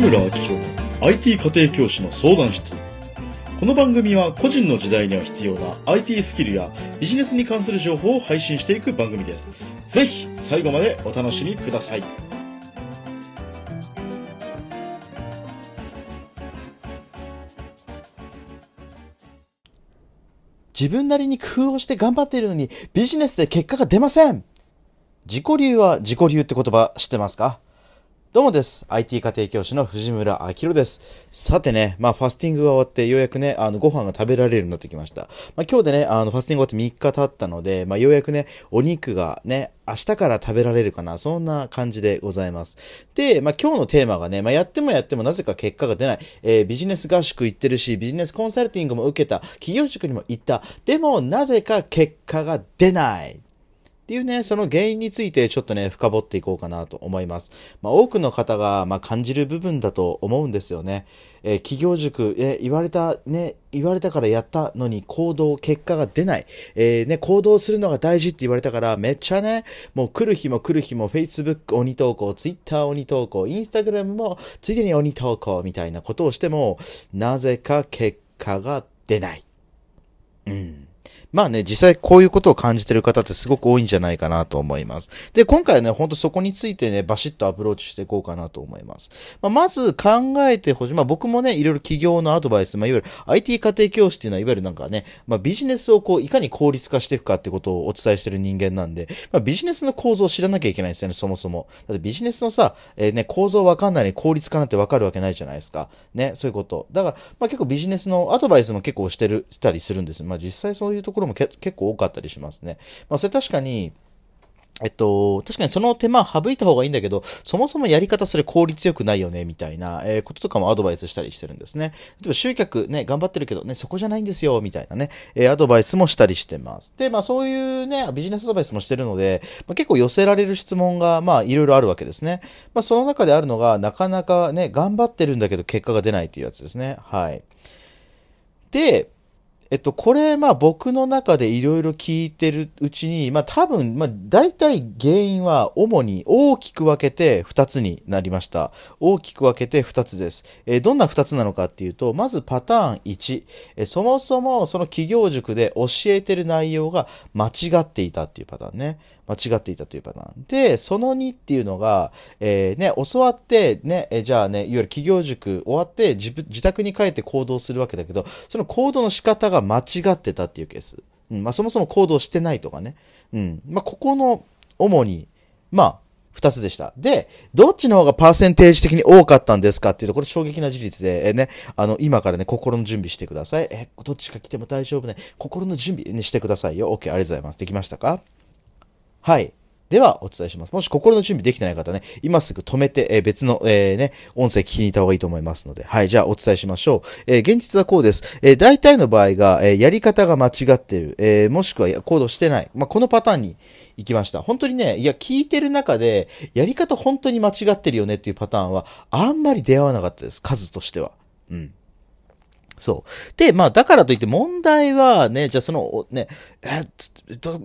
村明宏の IT 家庭教師の相談室。この番組は個人の時代には必要な IT スキルやビジネスに関する情報を配信していく番組です。ぜひ最後までお楽しみください。自分なりに工夫をして頑張っているのにビジネスで結果が出ません自己流は自己流って言葉知ってますか？どうもです。IT 家庭教師の藤村明宏です。さてね、まあファスティングが終わってようやくね、あのご飯が食べられるようになってきました。まあ今日でね、あのファスティング終わって3日経ったので、まあようやくね、お肉がね、明日から食べられるかな、そんな感じでございます。で、まあ今日のテーマがね、まあやってもやってもなぜか結果が出ない。えー、ビジネス合宿行ってるし、ビジネスコンサルティングも受けた、企業塾にも行った。でもなぜか結果が出ない。っていうね、その原因についてちょっとね、深掘っていこうかなと思います。まあ、多くの方が、まあ、感じる部分だと思うんですよね。えー企業塾、えー言われた、ね、言われたからやったのに行動、結果が出ない。えーね、行動するのが大事って言われたから、めっちゃね、もう来る日も来る日も Facebook 鬼投稿、Twitter 鬼投稿、Instagram もついでに鬼投稿みたいなことをしても、なぜか結果が出ない。うん。まあね、実際こういうことを感じてる方ってすごく多いんじゃないかなと思います。で、今回はね、ほんとそこについてね、バシッとアプローチしていこうかなと思います。まあ、まず考えてほしい。まあ僕もね、いろいろ企業のアドバイス、まあいわゆる IT 家庭教師っていうのは、いわゆるなんかね、まあビジネスをこう、いかに効率化していくかってことをお伝えしてる人間なんで、まあビジネスの構造を知らなきゃいけないんですよね、そもそも。だってビジネスのさ、えーね、構造わかんないのに効率化なんてわかるわけないじゃないですか。ね、そういうこと。だから、まあ結構ビジネスのアドバイスも結構してる、したりするんですまあ実際そういうところも結構多かったりしますね。まあそれ確かに、えっと、確かにその手間省いた方がいいんだけど、そもそもやり方それ効率よくないよね、みたいな、えーこととかもアドバイスしたりしてるんですね。例えば集客ね、頑張ってるけどね、そこじゃないんですよ、みたいなね、えーアドバイスもしたりしてます。で、まあそういうね、ビジネスアドバイスもしてるので、まあ、結構寄せられる質問が、まあいろいろあるわけですね。まあその中であるのが、なかなかね、頑張ってるんだけど結果が出ないっていうやつですね。はい。で、えっと、これ、まあ僕の中でいろいろ聞いてるうちに、まあ多分、まあ大体原因は主に大きく分けて2つになりました。大きく分けて2つです。えーどんな2つなのかっていうと、まずパターン1、えーそもそもその企業塾で教えてる内容が間違っていたっていうパターンね。間違っていたというパターン。で、その2っていうのが、えーね、教わって、ね、えじゃあね、いわゆる企業塾終わって自分自宅に帰って行動するわけだけど、その行動の仕方が間違ってたっていうケース。うん、まあそもそも行動してないとかね。うん。まあここの主に、まあ、二つでした。で、どっちの方がパーセンテージ的に多かったんですかっていうと、これ衝撃な事実で、えーね、あの、今からね、心の準備してください。えーどっちか来ても大丈夫ね。心の準備ね、してくださいよ。OK、ありがとうございます。できましたか？はい。では、お伝えします。もし心の準備できてない方ね、今すぐ止めて、えー別の、えーね、音声聞きに行った方がいいと思いますので。はい、じゃあお伝えしましょう。えー現実はこうです。え大体の場合が、えやり方が間違ってる。えもしくは行動してない。まあ、このパターンに行きました。本当にね、いや、聞いてる中で、やり方本当に間違ってるよねっていうパターンは、あんまり出会わなかったです。数としては。うん。そう。で、まあ、だからといって問題はね、じゃあその、ね、え、つ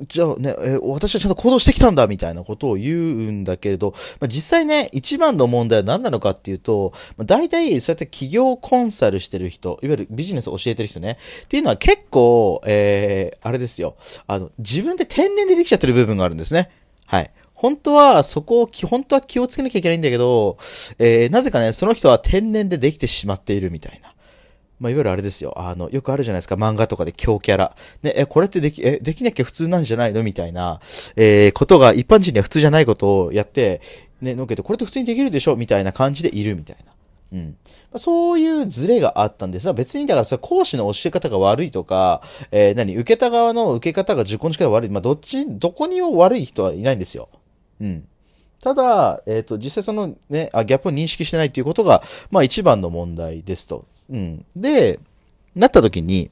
じゃあね、え、私はちゃんと行動してきたんだみたいなことを言うんだけれど、まあ、実際ね、一番の問題は何なのかっていうと、まあ、大体そうやって企業コンサルしてる人、いわゆるビジネスを教えてる人ね、っていうのは結構、えー、あれですよ、あの、自分で天然でできちゃってる部分があるんですね。はい。本当は、そこを、本当は気をつけなきゃいけないんだけど、えー、なぜかね、その人は天然でできてしまっているみたいな。まあ、いわゆるあれですよ。あの、よくあるじゃないですか。漫画とかで強キャラ。ね、え、これってでき、え、できなきゃ普通なんじゃないの？みたいな、えー、ことが一般人には普通じゃないことをやって、ね、のけて、これって普通にできるでしょ？みたいな感じでいるみたいな。うん。まあそういうズレがあったんですが、別にだからそれ講師の教え方が悪いとか、えー、何、受けた側の受け方が受講の仕方が悪い。まあ、どっち、どこにも悪い人はいないんですよ。うん。ただ、えっ、と、実際そのね、あ、ギャップを認識してないっていうことが、まあ一番の問題ですと。うん。で、なった時に、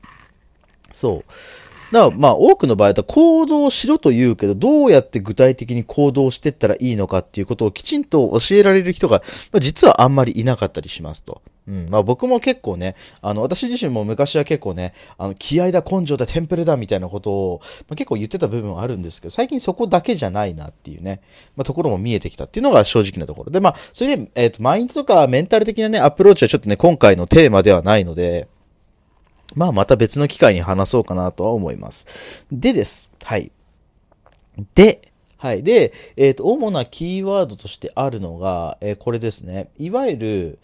そう。だからまあ多くの場合だと行動しろと言うけど、どうやって具体的に行動してったらいいのかっていうことをきちんと教えられる人が、まあ、実はあんまりいなかったりしますと。うん。まあ僕も結構ね、あの、私自身も昔は結構ね、あの、気合だ、根性だ、テンプレだみたいなことを、まあ、結構言ってた部分はあるんですけど、最近そこだけじゃないなっていうね、まあところも見えてきたっていうのが正直なところで、まあ、それで、えっ、と、マインドとかメンタル的なね、アプローチはちょっとね、今回のテーマではないので、まあまた別の機会に話そうかなとは思います。でです。はい。で、はい。で、えっ、と、主なキーワードとしてあるのが、えーこれですね。いわゆる、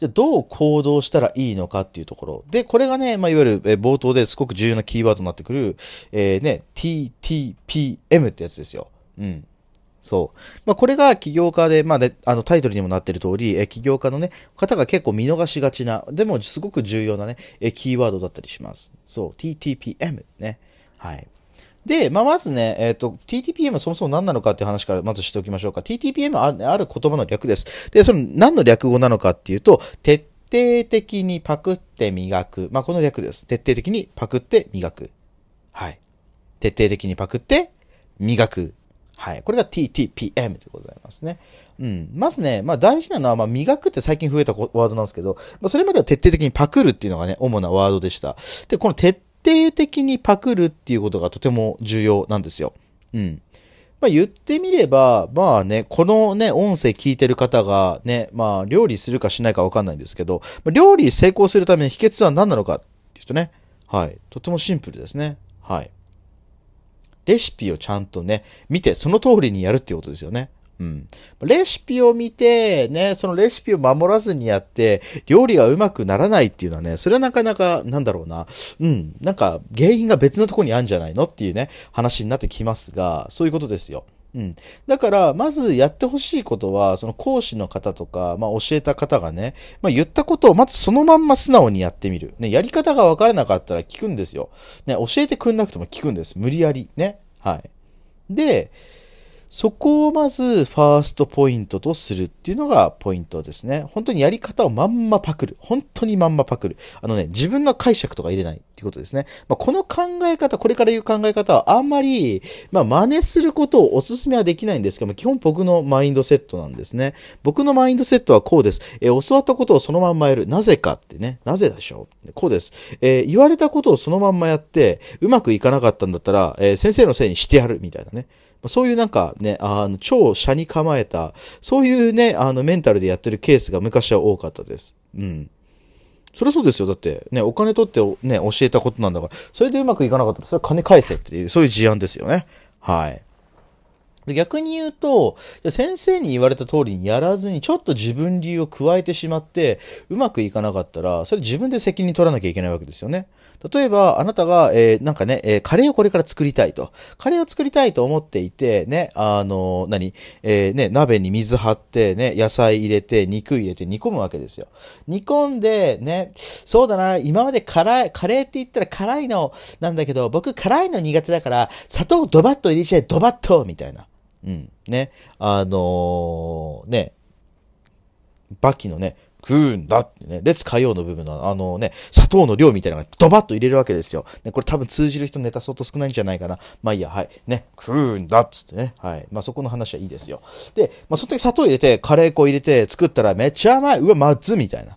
じゃどう行動したらいいのかっていうところ。で、これがね、まあ、いわゆる、えー冒頭ですごく重要なキーワードになってくる、えーね、TTPM ってやつですよ。うん。そう。まあ、これが起業家で、まあね、あのタイトルにもなってる通り、え起業家のね、方が結構見逃しがちな、でもすごく重要なね、えキーワードだったりします。そう、TTPM ね。はい。で、まあ、まずね、えっ、と、TTPM そもそも何なのかっていう話からまずしておきましょうか。TTPM はあるある言葉の略です。で、その何の略語なのかっていうと、徹底的にパクって磨く。まあ、この略です。徹底的にパクって磨く。はい。徹底的にパクって磨く。はい。これが TTPM でございますね。うん。まずね、まあ大事なのは、まあ磨くって最近増えたワードなんですけど、まあそれまでは徹底的にパクるっていうのがね、主なワードでした。で、この徹底的にパクるっていうことがとても重要なんですよ。うん。まあ言ってみれば、まあね、このね、音声聞いてる方がね、まあ料理するかしないかわかんないんですけど、まあ料理成功するための秘訣は何なのかっていうとね、はい。とてもシンプルですね。はい。レシピをちゃんとね、見て、その通りにやるっていうことですよね。うん。レシピを見て、ね、そのレシピを守らずにやって、料理がうまくならないっていうのはね、それはなかなか、なんだろうな、うん、なんか原因が別のとこにあるんじゃないのっていうね、話になってきますが、そういうことですよ。うん。だから、まずやってほしいことは、その講師の方とか、まあ教えた方がね、まあ言ったことをまずそのまんま素直にやってみる。ね、やり方がわからなかったら聞くんですよ。ね、教えてくんなくても聞くんです。無理やり。ね。はい。で、そこをまずファーストポイントとするっていうのがポイントですね。本当にやり方をまんまパクる。本当にまんまパクる。あのね、自分の解釈とか入れないっていうことですね。まあ、この考え方、これから言う考え方はあんまり、まあ、真似することをお勧めはできないんですけども、基本僕のマインドセットなんですね。僕のマインドセットはこうです。えー教わったことをそのまんまやる。なぜかってね。なぜでしょうこうです。えー言われたことをそのまんまやって、うまくいかなかったんだったら、えー先生のせいにしてやるみたいなね。そういうなんかね、あの、超車に構えた、そういうね、あの、メンタルでやってるケースが昔は多かったです。うん。そりゃそうですよ。だって、ね、お金取ってね、教えたことなんだから、それでうまくいかなかったら、それは金返せっていう、そういう事案ですよね。はい。逆に言うと、先生に言われた通りにやらずに、ちょっと自分流を加えてしまって、うまくいかなかったら、それ自分で責任取らなきゃいけないわけですよね。例えば、あなたが、えーなんかね、えーカレーをこれから作りたいと。カレーを作りたいと思っていて、ね、あの、何えーね、鍋に水張って、ね、野菜入れて、肉入れて煮込むわけですよ。煮込んで、ね、そうだな、今まで辛い、カレーって言ったら辛いのなんだけど、僕辛いの苦手だから、砂糖ドバッと入れちゃえ、ドバッとみたいな。うん。ね。あのーね、バキのね、食うんだってね、列火曜の部分のあのね、砂糖の量みたいなのがドバッと入れるわけですよ。ね、これ多分通じる人ネタ相当少ないんじゃないかな。まあいいや、はい。ね、食うんだっつってね。はい。まあそこの話はいいですよ。で、まあその時砂糖入れて、カレー粉入れて作ったらめっちゃ甘い。うわ、まずみたいな。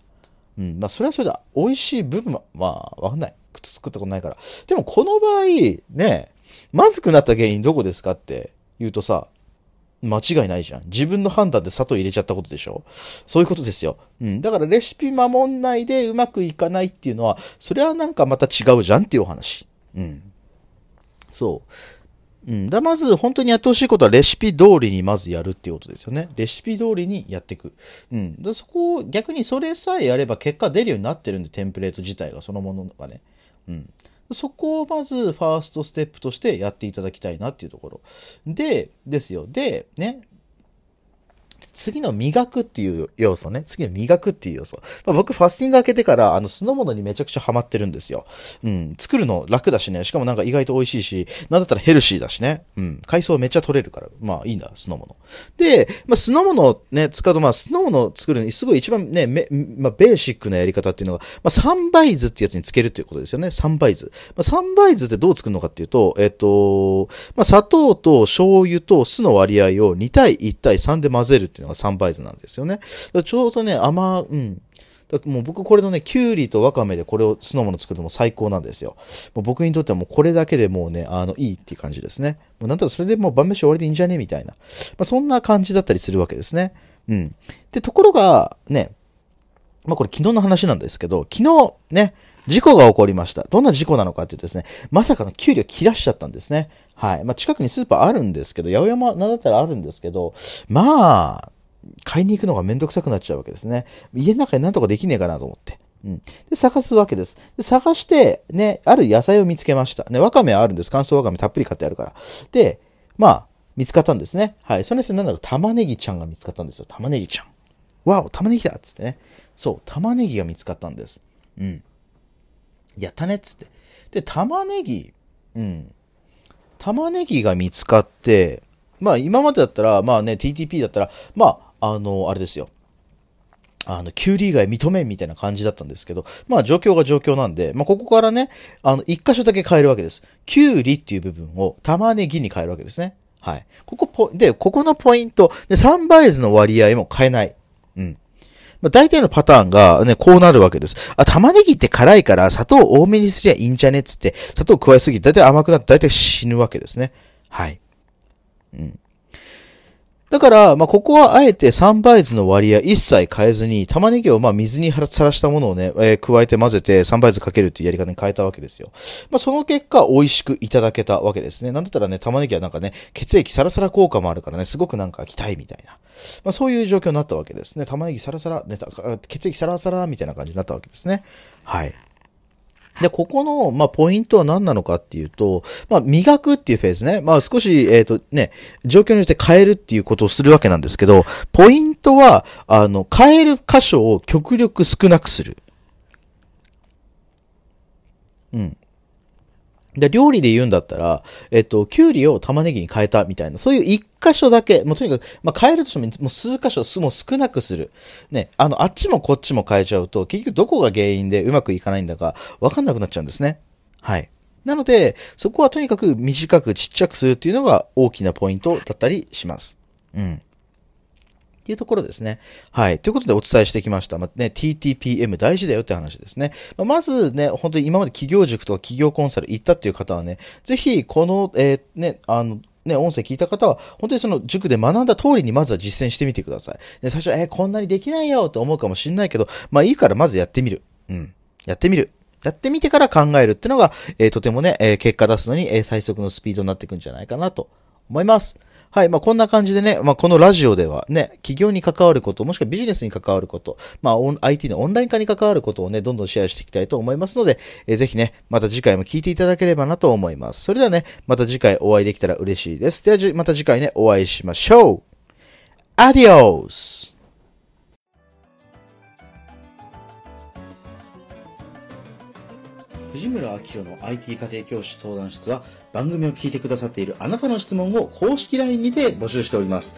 うん。まあそれはそれで美味しい部分は、まあわかんない。靴作ったことないから。でもこの場合、ね、まずくなった原因どこですかって言うとさ、間違いないじゃん。自分の判断で砂糖入れちゃったことでしょ？そういうことですよ。うん。だからレシピ守んないでうまくいかないっていうのは、それはなんかまた違うじゃんっていうお話。うん。そう。うん。だまず本当にやってほしいことはレシピ通りにまずやるっていうことですよね。レシピ通りにやっていく。うん。だそこを逆にそれさえやれば結果出るようになってるんで、テンプレート自体がそのものがね。うん。そこをまずファーストステップとしてやっていただきたいなっていうところ。で、ですよ。で、ね。次の磨くっていう要素ね。次の磨くっていう要素。まあ、僕、ファスティング開けてから、あの、酢の物にめちゃくちゃハマってるんですよ。うん。作るの楽だしね。しかもなんか意外と美味しいし、なんだったらヘルシーだしね。うん。海藻めっちゃ取れるから。まあ、いいんだ、酢の物。で、まあ、酢の物ね、使うと、まあ、酢の物作るのに、すごい一番ね、め、まあ、ベーシックなやり方っていうのが、まあ、サンバイズってやつにつけるっていうことですよね。サンバイズ。まあ、サンバイズってどう作るのかっていうと、えっ、と、まあ、砂糖と醤油と酢の割合を2対1対3で混ぜるっていうのがサンバイズなんですよね。ちょうどね、甘、うん。だもう僕これのね、きゅうりとわかめでこれを酢の物作るのも最高なんですよ。もう僕にとってはもうこれだけでもうね、あの、いいっていう感じですね。もうなんとかそれでもう晩飯終わりでいいんじゃねみたいな。まあ、そんな感じだったりするわけですね。うん。で、ところが、ね、まあこれ昨日の話なんですけど、昨日ね、事故が起こりました。どんな事故なのかっていうとですね、まさかの給料切らしちゃったんですね。はい。まあ近くにスーパーあるんですけど、八百山なんだったらあるんですけど、まあ、買いに行くのがめんどくさくなっちゃうわけですね。家の中になんとかできねえかなと思って。うん。で、探すわけです。で、探して、ね、ある野菜を見つけました。ね、わかめはあるんです。乾燥わかめたっぷり買ってあるから。で、まあ、見つかったんですね。はい。それですなんだか玉ねぎちゃんが見つかったんですよ。玉ねぎちゃん。わお、玉ねぎだっつってね。そう、玉ねぎが見つかったんです。うん。やったねっつって。で、玉ねぎ、うん。玉ねぎが見つかって、まあ今までだったら、まあね、TTP だったら、まあ、あの、あれですよ。あの、キュウリ以外認めんみたいな感じだったんですけど、まあ状況が状況なんで、まあここからね、あの、一箇所だけ変えるわけです。キュウリっていう部分を玉ねぎに変えるわけですね。はい。ここポ、で、ここのポイント、で、3倍図の割合も変えない。うん。まあ、大体のパターンがね、こうなるわけです。あ、玉ねぎって辛いから砂糖多めにすりゃいいんじゃねっつって、砂糖加えすぎて大体甘くなって大体死ぬわけですね。はい。うん。だから、まあ、ここはあえて3倍図の割合一切変えずに、玉ねぎをま水にさらしたものをね、えー、加えて混ぜて3倍図かけるっていうやり方に変えたわけですよ。まあ、その結果、美味しくいただけたわけですね。なんだったらね、玉ねぎはなんかね、血液サラサラ効果もあるからね、すごくなんか期待みたいな。まあ、そういう状況になったわけですね。玉ねぎサラサラ、ね、血液サラサラみたいな感じになったわけですね。はい。で、ここの、まあ、ポイントは何なのかっていうと、まあ、磨くっていうフェーズね。まあ、少し、えっ、ー、とね、状況によって変えるっていうことをするわけなんですけど、ポイントは、あの、変える箇所を極力少なくする。うん。で、料理で言うんだったら、えっと、きゅうりを玉ねぎに変えたみたいな、そういう一箇所だけ、もうとにかく、まあ、変えるとしても、もう数箇所、もう少なくする。ね、あの、あっちもこっちも変えちゃうと、結局どこが原因でうまくいかないんだか、わかんなくなっちゃうんですね。はい。なので、そこはとにかく短くちっちゃくするっていうのが大きなポイントだったりします。うん。っていうところですね。はい。ということでお伝えしてきました。まあ、ね、TTPM 大事だよって話ですね。まあ、まずね、本当に今まで企業塾とか企業コンサル行ったっていう方はね、ぜひこの、えー、ね、あの、ね、音声聞いた方は、本当にその塾で学んだ通りにまずは実践してみてください。で、最初は、えー、こんなにできないよと思うかもしんないけど、まあいいからまずやってみる。うん。やってみる。やってみてから考えるっていうのが、えー、とてもね、えー、結果出すのに、え、最速のスピードになっていくんじゃないかなと思います。はい。まあ、こんな感じでね、まあ、このラジオではね、企業に関わること、もしくはビジネスに関わること、まあ、IT のオンライン化に関わることをね、どんどんシェアしていきたいと思いますので、えー、ぜひね、また次回も聞いていただければなと思います。それではね、また次回お会いできたら嬉しいです。では、また次回ね、お会いしましょうアディオス藤村明の IT 家庭教師相談室は番組を聞いてくださっているあなたの質問を公式 LINE にて募集しております。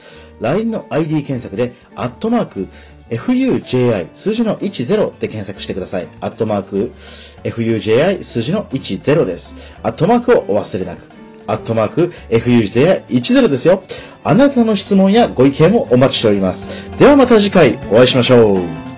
LINE の ID 検索で、アットマーク、fuji 数字の10で検索してください。アットマーク、fuji 数字の10です。アットマークをお忘れなく。アットマーク、fuji10 ですよ。あなたの質問やご意見もお待ちしております。ではまた次回お会いしましょう。